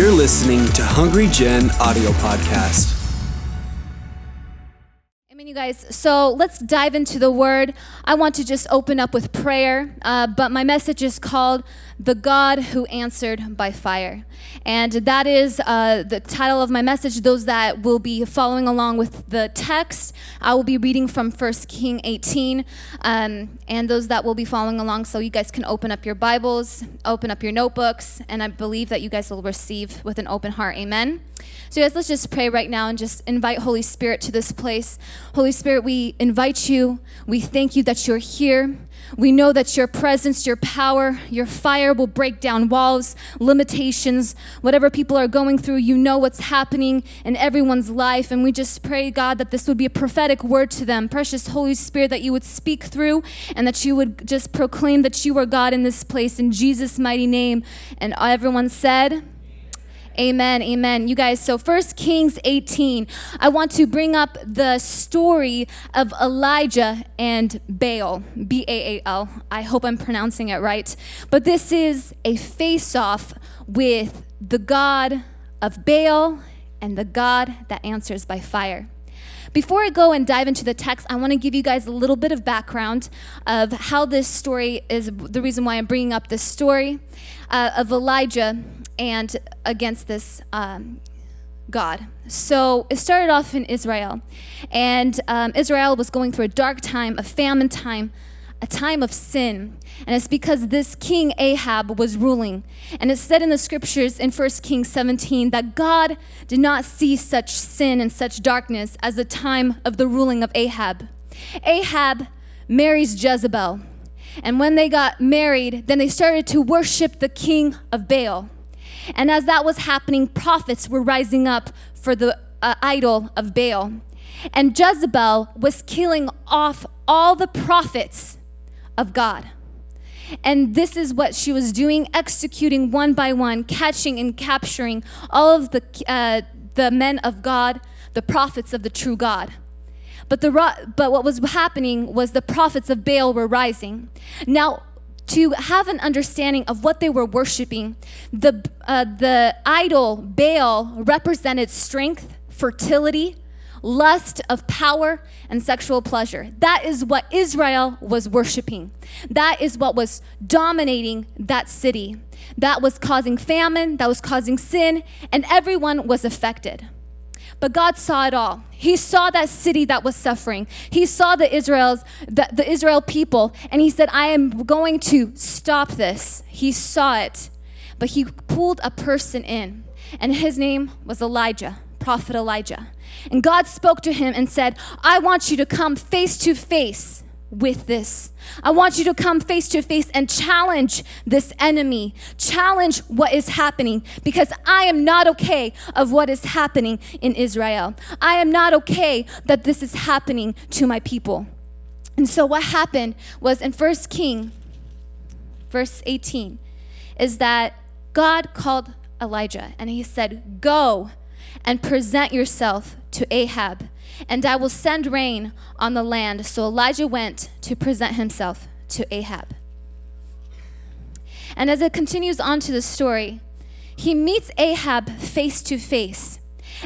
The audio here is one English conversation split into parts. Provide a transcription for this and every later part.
You're listening to Hungry Gen audio podcast. You guys. So let's dive into the word. I want to just open up with prayer, uh, but my message is called The God Who Answered by Fire. And that is uh, the title of my message. Those that will be following along with the text, I will be reading from 1 King 18. Um, and those that will be following along, so you guys can open up your Bibles, open up your notebooks, and I believe that you guys will receive with an open heart. Amen. So, guys, let's just pray right now and just invite Holy Spirit to this place. Holy Spirit, we invite you. We thank you that you're here. We know that your presence, your power, your fire will break down walls, limitations, whatever people are going through. You know what's happening in everyone's life. And we just pray, God, that this would be a prophetic word to them. Precious Holy Spirit, that you would speak through and that you would just proclaim that you are God in this place in Jesus' mighty name. And everyone said, Amen, amen. You guys, so First Kings 18, I want to bring up the story of Elijah and Baal, B A A L. I hope I'm pronouncing it right. But this is a face off with the God of Baal and the God that answers by fire. Before I go and dive into the text, I want to give you guys a little bit of background of how this story is the reason why I'm bringing up this story uh, of Elijah and against this um, God. So it started off in Israel, and um, Israel was going through a dark time, a famine time, a time of sin. And it's because this king Ahab was ruling. And it's said in the scriptures in 1 Kings 17 that God did not see such sin and such darkness as the time of the ruling of Ahab. Ahab marries Jezebel. And when they got married, then they started to worship the king of Baal. And as that was happening, prophets were rising up for the uh, idol of Baal. And Jezebel was killing off all the prophets of God. And this is what she was doing, executing one by one, catching and capturing all of the, uh, the men of God, the prophets of the true God. But, the, but what was happening was the prophets of Baal were rising. Now, to have an understanding of what they were worshiping, the, uh, the idol Baal represented strength, fertility, lust of power, and sexual pleasure. That is what Israel was worshiping. That is what was dominating that city. That was causing famine, that was causing sin, and everyone was affected. But God saw it all. He saw that city that was suffering. He saw the Israel's the, the Israel people and he said, "I am going to stop this." He saw it. But he pulled a person in, and his name was Elijah, prophet Elijah. And God spoke to him and said, "I want you to come face to face with this. I want you to come face to face and challenge this enemy, challenge what is happening because I am not okay of what is happening in Israel. I am not okay that this is happening to my people. And so what happened was in First King verse 18 is that God called Elijah and he said, "Go and present yourself to Ahab." And I will send rain on the land. So Elijah went to present himself to Ahab. And as it continues on to the story, he meets Ahab face to face.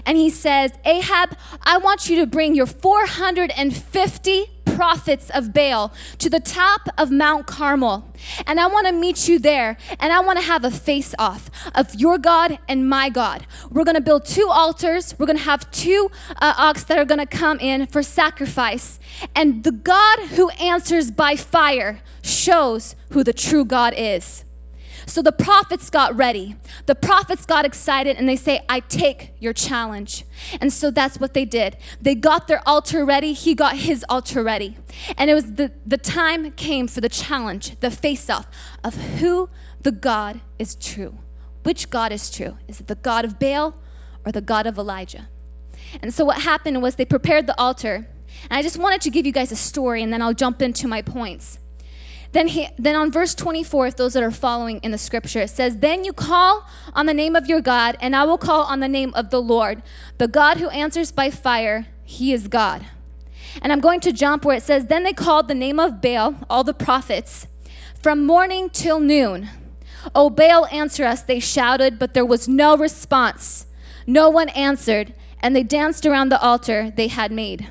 And he says, Ahab, I want you to bring your 450 prophets of Baal to the top of Mount Carmel. And I want to meet you there. And I want to have a face off of your God and my God. We're going to build two altars. We're going to have two uh, ox that are going to come in for sacrifice. And the God who answers by fire shows who the true God is. So the prophets got ready. The prophets got excited and they say, I take your challenge. And so that's what they did. They got their altar ready. He got his altar ready. And it was the, the time came for the challenge, the face off of who the God is true. Which God is true? Is it the God of Baal or the God of Elijah? And so what happened was they prepared the altar. And I just wanted to give you guys a story and then I'll jump into my points. Then, he, then on verse 24, if those that are following in the scripture, it says, Then you call on the name of your God, and I will call on the name of the Lord. The God who answers by fire, he is God. And I'm going to jump where it says, Then they called the name of Baal, all the prophets, from morning till noon. O Baal, answer us, they shouted, but there was no response. No one answered, and they danced around the altar they had made.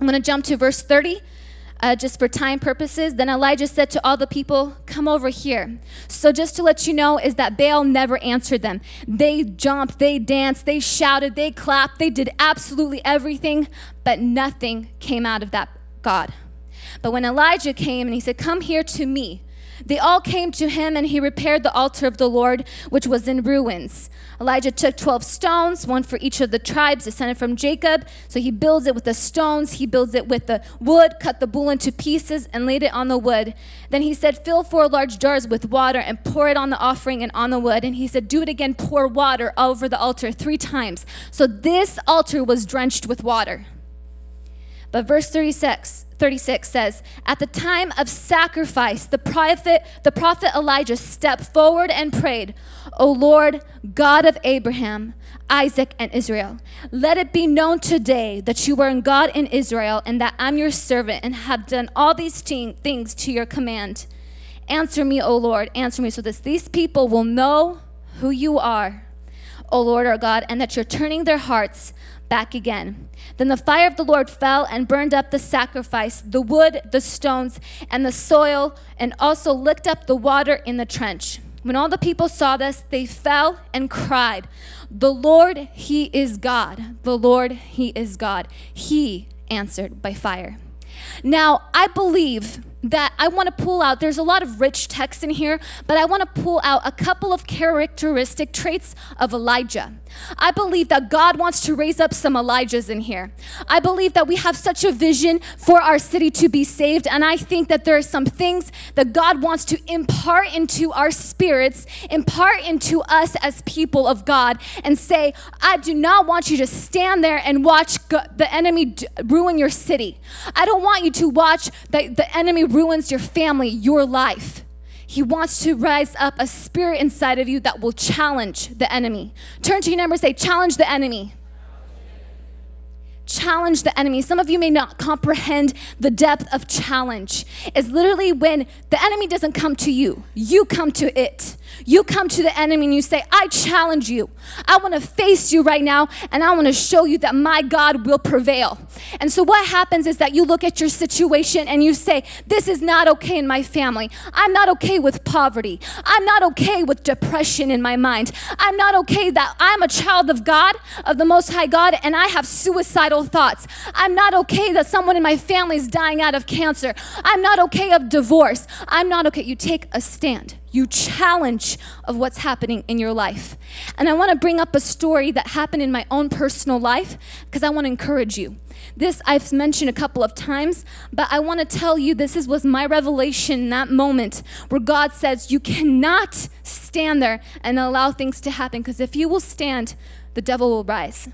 I'm going to jump to verse 30 uh, just for time purposes. Then Elijah said to all the people, Come over here. So, just to let you know, is that Baal never answered them. They jumped, they danced, they shouted, they clapped, they did absolutely everything, but nothing came out of that God. But when Elijah came and he said, Come here to me, they all came to him, and he repaired the altar of the Lord, which was in ruins. Elijah took 12 stones, one for each of the tribes descended from Jacob. So he builds it with the stones, he builds it with the wood, cut the bull into pieces, and laid it on the wood. Then he said, Fill four large jars with water and pour it on the offering and on the wood. And he said, Do it again, pour water over the altar three times. So this altar was drenched with water. But verse 36, 36 says, At the time of sacrifice, the prophet, the prophet Elijah stepped forward and prayed, O Lord, God of Abraham, Isaac, and Israel, let it be known today that you are God in Israel and that I'm your servant and have done all these things to your command. Answer me, O Lord, answer me so that these people will know who you are, O Lord our God, and that you're turning their hearts back again. Then the fire of the Lord fell and burned up the sacrifice, the wood, the stones, and the soil, and also licked up the water in the trench. When all the people saw this, they fell and cried, The Lord, He is God. The Lord, He is God. He answered by fire. Now, I believe that I want to pull out. There's a lot of rich text in here, but I want to pull out a couple of characteristic traits of Elijah. I believe that God wants to raise up some Elijahs in here. I believe that we have such a vision for our city to be saved, and I think that there are some things that God wants to impart into our spirits, impart into us as people of God, and say, I do not want you to stand there and watch the enemy ruin your city. I don't want you to watch the, the enemy ruins your family, your life. He wants to rise up a spirit inside of you that will challenge the enemy. Turn to your neighbor and say, Challenge the enemy challenge the enemy. Some of you may not comprehend the depth of challenge. It's literally when the enemy doesn't come to you, you come to it. You come to the enemy and you say, I challenge you. I want to face you right now and I want to show you that my God will prevail. And so, what happens is that you look at your situation and you say, This is not okay in my family. I'm not okay with poverty. I'm not okay with depression in my mind. I'm not okay that I'm a child of God, of the Most High God, and I have suicidal thoughts. I'm not okay that someone in my family is dying out of cancer. I'm not okay of divorce. I'm not okay. You take a stand you challenge of what's happening in your life. And I want to bring up a story that happened in my own personal life because I want to encourage you. This I've mentioned a couple of times, but I want to tell you this is, was my revelation in that moment where God says you cannot stand there and allow things to happen because if you will stand, the devil will rise.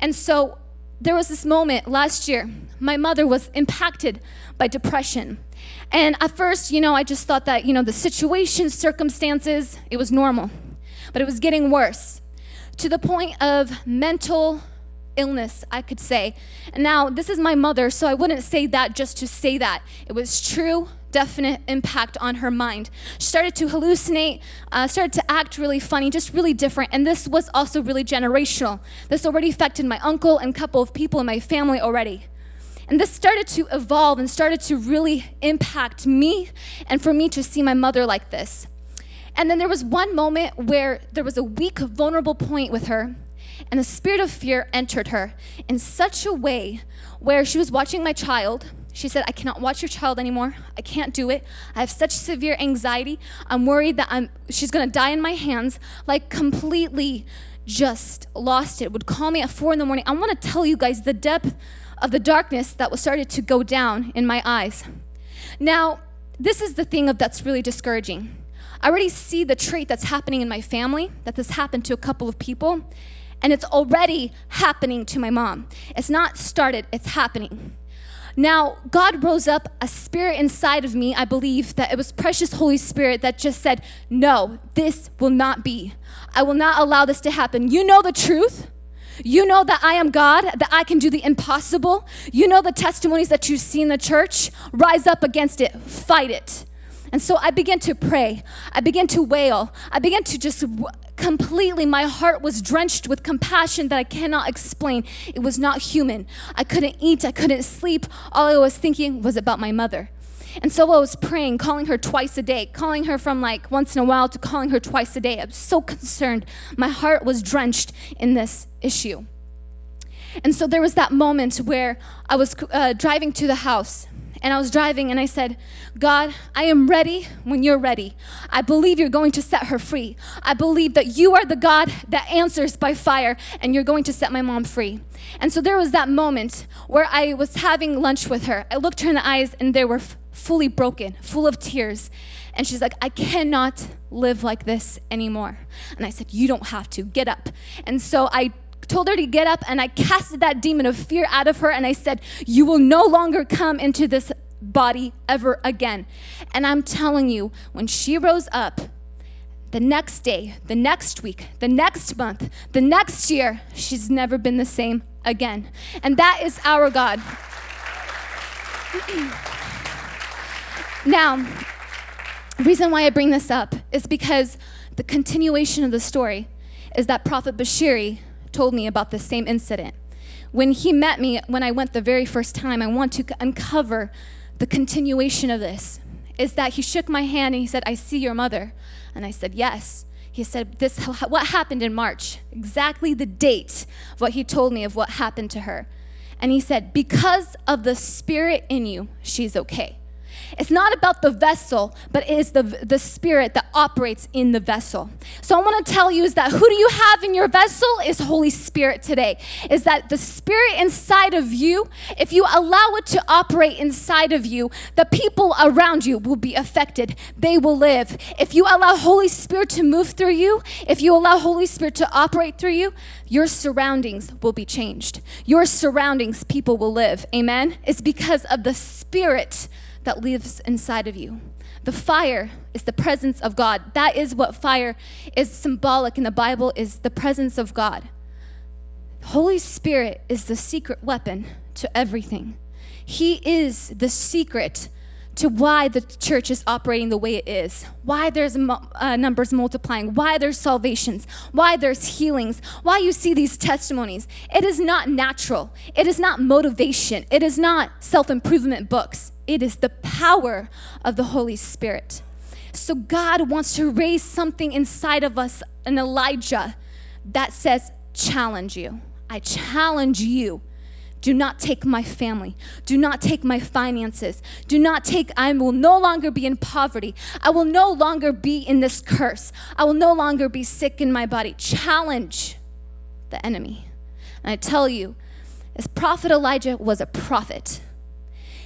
And so there was this moment last year. My mother was impacted by depression. And at first, you know, I just thought that, you know, the situation, circumstances, it was normal. But it was getting worse to the point of mental illness, I could say. And now, this is my mother, so I wouldn't say that just to say that. It was true, definite impact on her mind. She started to hallucinate, uh, started to act really funny, just really different. And this was also really generational. This already affected my uncle and a couple of people in my family already. And this started to evolve and started to really impact me and for me to see my mother like this. And then there was one moment where there was a weak, vulnerable point with her, and the spirit of fear entered her in such a way where she was watching my child. She said, I cannot watch your child anymore. I can't do it. I have such severe anxiety. I'm worried that I'm, she's going to die in my hands. Like, completely just lost it. Would call me at four in the morning. I want to tell you guys the depth of the darkness that was started to go down in my eyes. Now, this is the thing of that's really discouraging. I already see the trait that's happening in my family, that this happened to a couple of people, and it's already happening to my mom. It's not started, it's happening. Now, God rose up a spirit inside of me, I believe that it was precious Holy Spirit that just said, No, this will not be. I will not allow this to happen. You know the truth. You know that I am God, that I can do the impossible. You know the testimonies that you see in the church. Rise up against it, fight it. And so I began to pray. I began to wail. I began to just completely, my heart was drenched with compassion that I cannot explain. It was not human. I couldn't eat. I couldn't sleep. All I was thinking was about my mother. And so I was praying, calling her twice a day, calling her from like once in a while to calling her twice a day. I was so concerned. My heart was drenched in this issue. And so there was that moment where I was uh, driving to the house and I was driving and I said, God, I am ready when you're ready. I believe you're going to set her free. I believe that you are the God that answers by fire and you're going to set my mom free. And so there was that moment where I was having lunch with her. I looked her in the eyes and there were fully broken, full of tears. And she's like, I cannot live like this anymore. And I said, You don't have to. Get up. And so I told her to get up and I casted that demon of fear out of her and I said, You will no longer come into this body ever again. And I'm telling you, when she rose up, the next day, the next week, the next month, the next year, she's never been the same again. And that is our God. now, reason why I bring this up is because the continuation of the story is that Prophet Bushiri told me about the same incident. When he met me, when I went the very first time, I want to uncover the continuation of this. Is that he shook my hand and he said, I see your mother. And I said, Yes. He said, This what happened in March? Exactly the date of what he told me of what happened to her. And he said, Because of the spirit in you, she's okay. It's not about the vessel, but it is the, the spirit that operates in the vessel. So I want to tell you is that who do you have in your vessel is Holy Spirit today. Is that the spirit inside of you, if you allow it to operate inside of you, the people around you will be affected. They will live. If you allow Holy Spirit to move through you, if you allow Holy Spirit to operate through you, your surroundings will be changed. Your surroundings, people will live. Amen? It's because of the spirit that lives inside of you. The fire is the presence of God. That is what fire is symbolic in the Bible is the presence of God. Holy Spirit is the secret weapon to everything. He is the secret to why the church is operating the way it is, why there's uh, numbers multiplying, why there's salvations, why there's healings, why you see these testimonies. It is not natural, it is not motivation, it is not self improvement books, it is the power of the Holy Spirit. So God wants to raise something inside of us, an Elijah, that says, challenge you. I challenge you do not take my family. Do not take my finances. Do not take, I will no longer be in poverty. I will no longer be in this curse. I will no longer be sick in my body. Challenge the enemy. And I tell you, as Prophet Elijah was a prophet,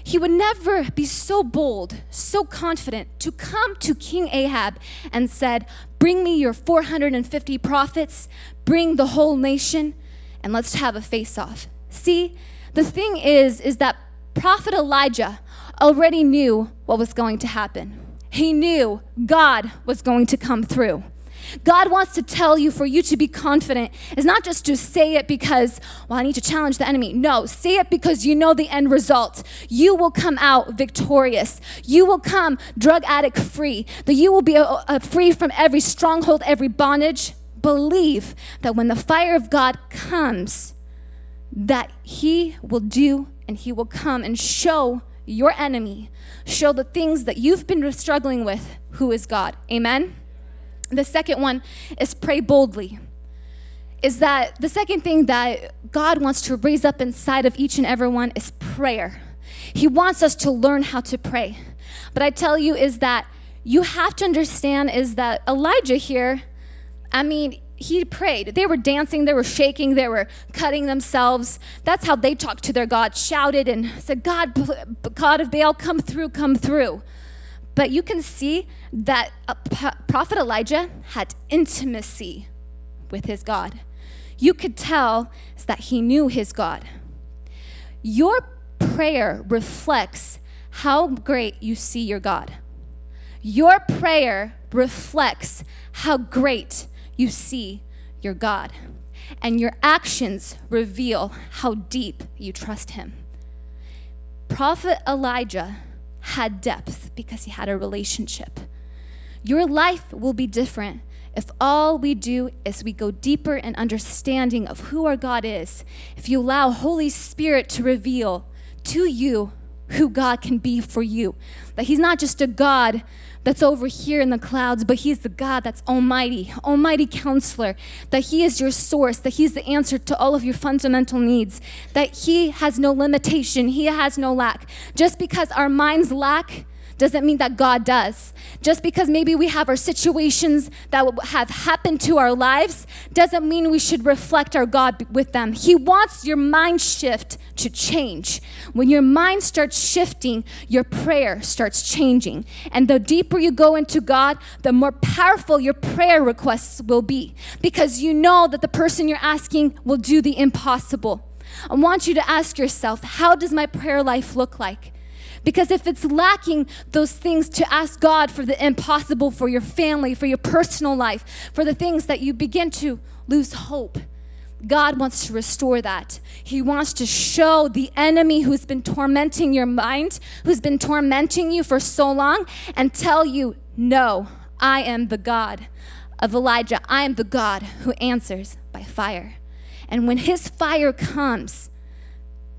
he would never be so bold, so confident to come to King Ahab and said, "Bring me your 450 prophets, bring the whole nation, and let's have a face-off." See, the thing is, is that Prophet Elijah already knew what was going to happen. He knew God was going to come through. God wants to tell you for you to be confident is not just to say it because, well, I need to challenge the enemy. No, say it because you know the end result. You will come out victorious. You will come drug addict free. That you will be uh, uh, free from every stronghold, every bondage. Believe that when the fire of God comes, that he will do and he will come and show your enemy, show the things that you've been struggling with, who is God. Amen? The second one is pray boldly. Is that the second thing that God wants to raise up inside of each and every one is prayer. He wants us to learn how to pray. But I tell you, is that you have to understand is that Elijah here, I mean, he prayed. They were dancing, they were shaking, they were cutting themselves. That's how they talked to their God, shouted and said, God, God of Baal, come through, come through. But you can see that Prophet Elijah had intimacy with his God. You could tell that he knew his God. Your prayer reflects how great you see your God. Your prayer reflects how great you see your God. And your actions reveal how deep you trust Him. Prophet Elijah had depth because he had a relationship. Your life will be different if all we do is we go deeper in understanding of who our God is. If you allow Holy Spirit to reveal to you who God can be for you. That He's not just a God that's over here in the clouds, but He's the God that's almighty, almighty counselor, that He is your source, that He's the answer to all of your fundamental needs, that He has no limitation, He has no lack. Just because our minds lack, doesn't mean that God does. Just because maybe we have our situations that have happened to our lives doesn't mean we should reflect our God with them. He wants your mind shift to change. When your mind starts shifting, your prayer starts changing. And the deeper you go into God, the more powerful your prayer requests will be because you know that the person you're asking will do the impossible. I want you to ask yourself, how does my prayer life look like? Because if it's lacking those things to ask God for the impossible for your family, for your personal life, for the things that you begin to lose hope, God wants to restore that. He wants to show the enemy who's been tormenting your mind, who's been tormenting you for so long, and tell you, No, I am the God of Elijah. I am the God who answers by fire. And when his fire comes,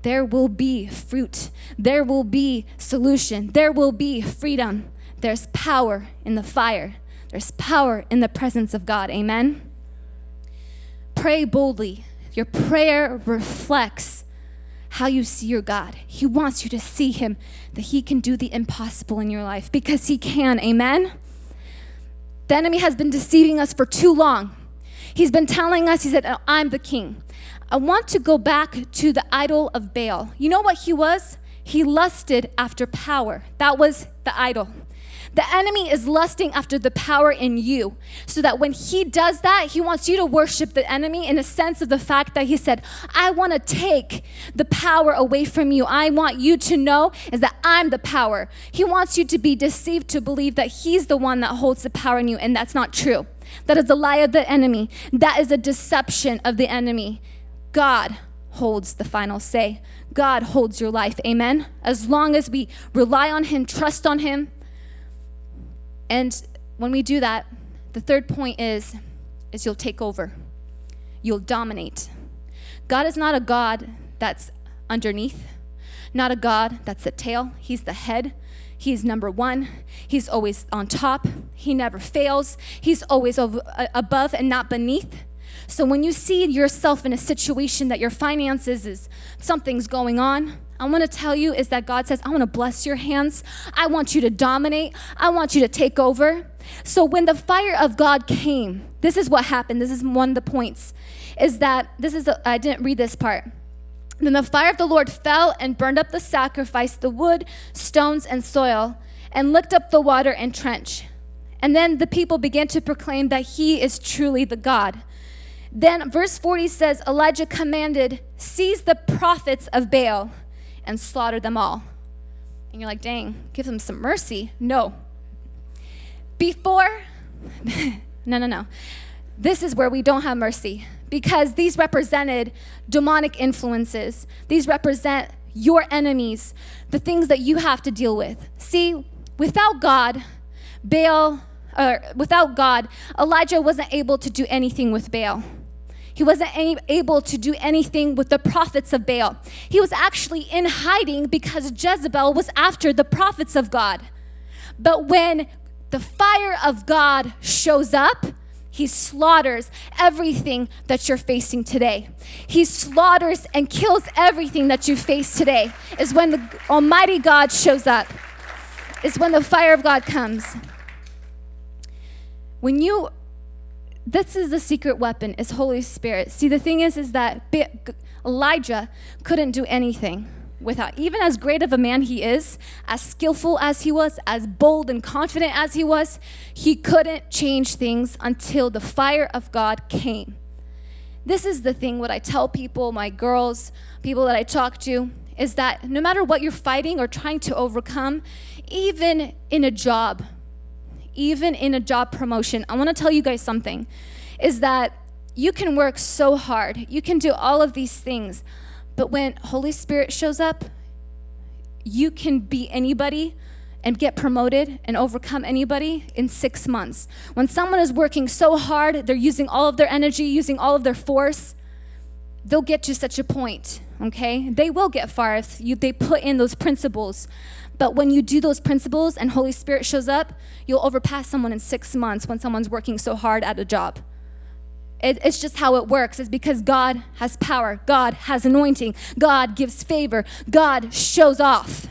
there will be fruit. There will be solution. There will be freedom. There's power in the fire. There's power in the presence of God. Amen. Pray boldly. Your prayer reflects how you see your God. He wants you to see Him, that He can do the impossible in your life because He can. Amen. The enemy has been deceiving us for too long. He's been telling us, He said, uh, I'm the king. I want to go back to the idol of Baal. You know what he was? He lusted after power. That was the idol. The enemy is lusting after the power in you. So that when he does that, he wants you to worship the enemy in a sense of the fact that he said, I want to take the power away from you. I want you to know is that I'm the power. He wants you to be deceived to believe that he's the one that holds the power in you, and that's not true. That is a lie of the enemy. That is a deception of the enemy. God holds the final say. God holds your life. Amen. As long as we rely on Him, trust on Him. And when we do that, the third point is is you'll take over. You'll dominate. God is not a God that's underneath, not a God that's a tail. He's the head. He's number one. He's always on top. He never fails. He's always over, uh, above and not beneath. So when you see yourself in a situation that your finances is something's going on, I want to tell you is that God says, I want to bless your hands. I want you to dominate. I want you to take over. So when the fire of God came, this is what happened. This is one of the points is that this is I didn't read this part. Then the fire of the Lord fell and burned up the sacrifice, the wood, stones, and soil, and licked up the water and trench. And then the people began to proclaim that he is truly the God. Then verse 40 says Elijah commanded, Seize the prophets of Baal and slaughter them all. And you're like, dang, give them some mercy. No. Before, no, no, no. This is where we don't have mercy because these represented demonic influences. These represent your enemies, the things that you have to deal with. See, without God, Baal, or without God, Elijah wasn't able to do anything with Baal. He wasn't able to do anything with the prophets of Baal. He was actually in hiding because Jezebel was after the prophets of God. But when the fire of God shows up, he slaughters everything that you're facing today. He slaughters and kills everything that you face today. Is when the Almighty God shows up, is when the fire of God comes. When you this is the secret weapon is holy spirit see the thing is is that elijah couldn't do anything without even as great of a man he is as skillful as he was as bold and confident as he was he couldn't change things until the fire of god came. This is the thing what i tell people my girls people that i talk to is that no matter what you're fighting or trying to overcome even in a job even in a job promotion, I want to tell you guys something is that you can work so hard, you can do all of these things, but when Holy Spirit shows up, you can be anybody and get promoted and overcome anybody in six months. When someone is working so hard, they're using all of their energy, using all of their force, they'll get to such a point, okay? They will get far if you, they put in those principles. But when you do those principles and Holy Spirit shows up, you'll overpass someone in six months when someone's working so hard at a job. It, it's just how it works. It's because God has power, God has anointing, God gives favor, God shows off.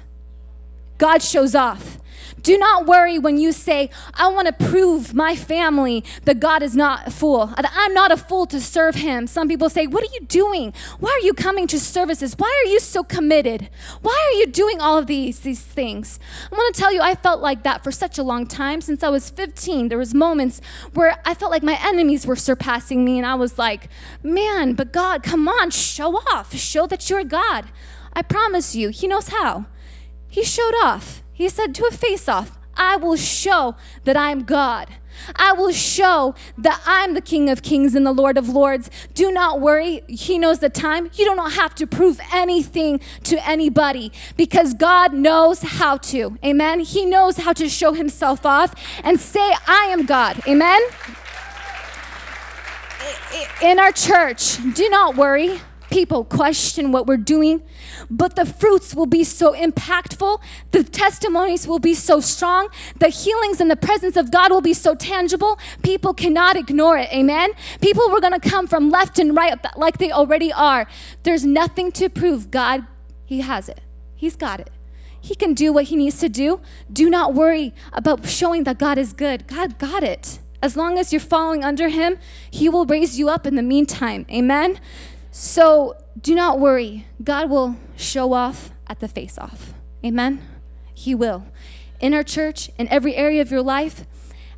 God shows off. Do not worry when you say, I want to prove my family that God is not a fool, that I'm not a fool to serve Him. Some people say, What are you doing? Why are you coming to services? Why are you so committed? Why are you doing all of these, these things? I want to tell you, I felt like that for such a long time. Since I was 15, there was moments where I felt like my enemies were surpassing me, and I was like, Man, but God, come on, show off. Show that you're God. I promise you, He knows how. He showed off. He said to a face off, I will show that I am God. I will show that I'm the King of Kings and the Lord of Lords. Do not worry. He knows the time. You don't have to prove anything to anybody because God knows how to. Amen. He knows how to show himself off and say, I am God. Amen. In our church, do not worry people question what we're doing, but the fruits will be so impactful, the testimonies will be so strong, the healings and the presence of God will be so tangible, people cannot ignore it. Amen? People were going to come from left and right like they already are. There's nothing to prove. God, He has it, He's got it. He can do what He needs to do. Do not worry about showing that God is good. God got it. As long as you're following under Him, He will raise you up in the meantime. Amen? So do not worry. God will show off at the face off. Amen? He will. In our church, in every area of your life,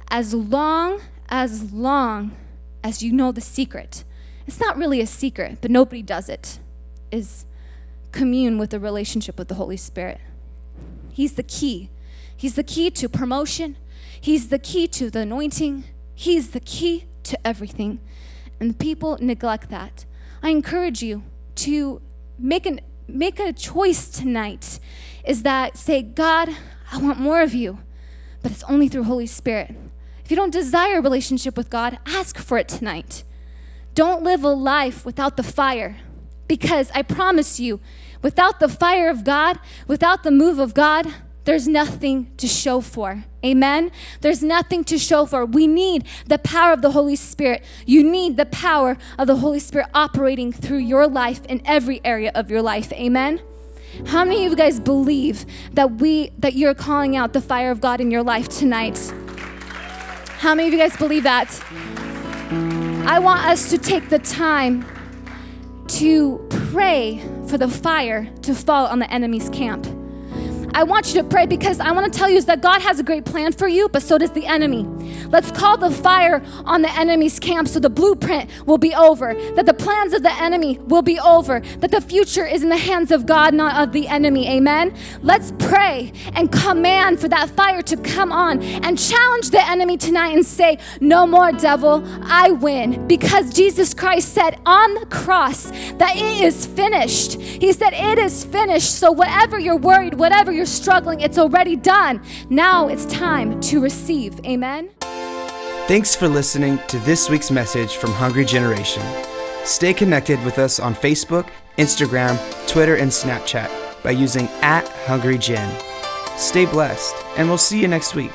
as long, as long as you know the secret. It's not really a secret, but nobody does it, is commune with the relationship with the Holy Spirit. He's the key. He's the key to promotion. He's the key to the anointing. He's the key to everything. And people neglect that. I encourage you to make an make a choice tonight is that say God, I want more of you, but it's only through Holy Spirit. If you don't desire a relationship with God, ask for it tonight. Don't live a life without the fire because I promise you, without the fire of God, without the move of God, there's nothing to show for. Amen? There's nothing to show for. We need the power of the Holy Spirit. You need the power of the Holy Spirit operating through your life in every area of your life. Amen? How many of you guys believe that we that you're calling out the fire of God in your life tonight? How many of you guys believe that? I want us to take the time to pray for the fire to fall on the enemy's camp. I want you to pray because I want to tell you is that God has a great plan for you, but so does the enemy. Let's call the fire on the enemy's camp so the blueprint will be over, that the plans of the enemy will be over, that the future is in the hands of God, not of the enemy. Amen. Let's pray and command for that fire to come on and challenge the enemy tonight and say, No more, devil, I win. Because Jesus Christ said on the cross that it is finished. He said, It is finished. So whatever you're worried, whatever you're struggling, it's already done. Now it's time to receive. Amen. Thanks for listening to this week's message from Hungry Generation. Stay connected with us on Facebook, Instagram, Twitter, and Snapchat by using at Hungry Gen. Stay blessed, and we'll see you next week.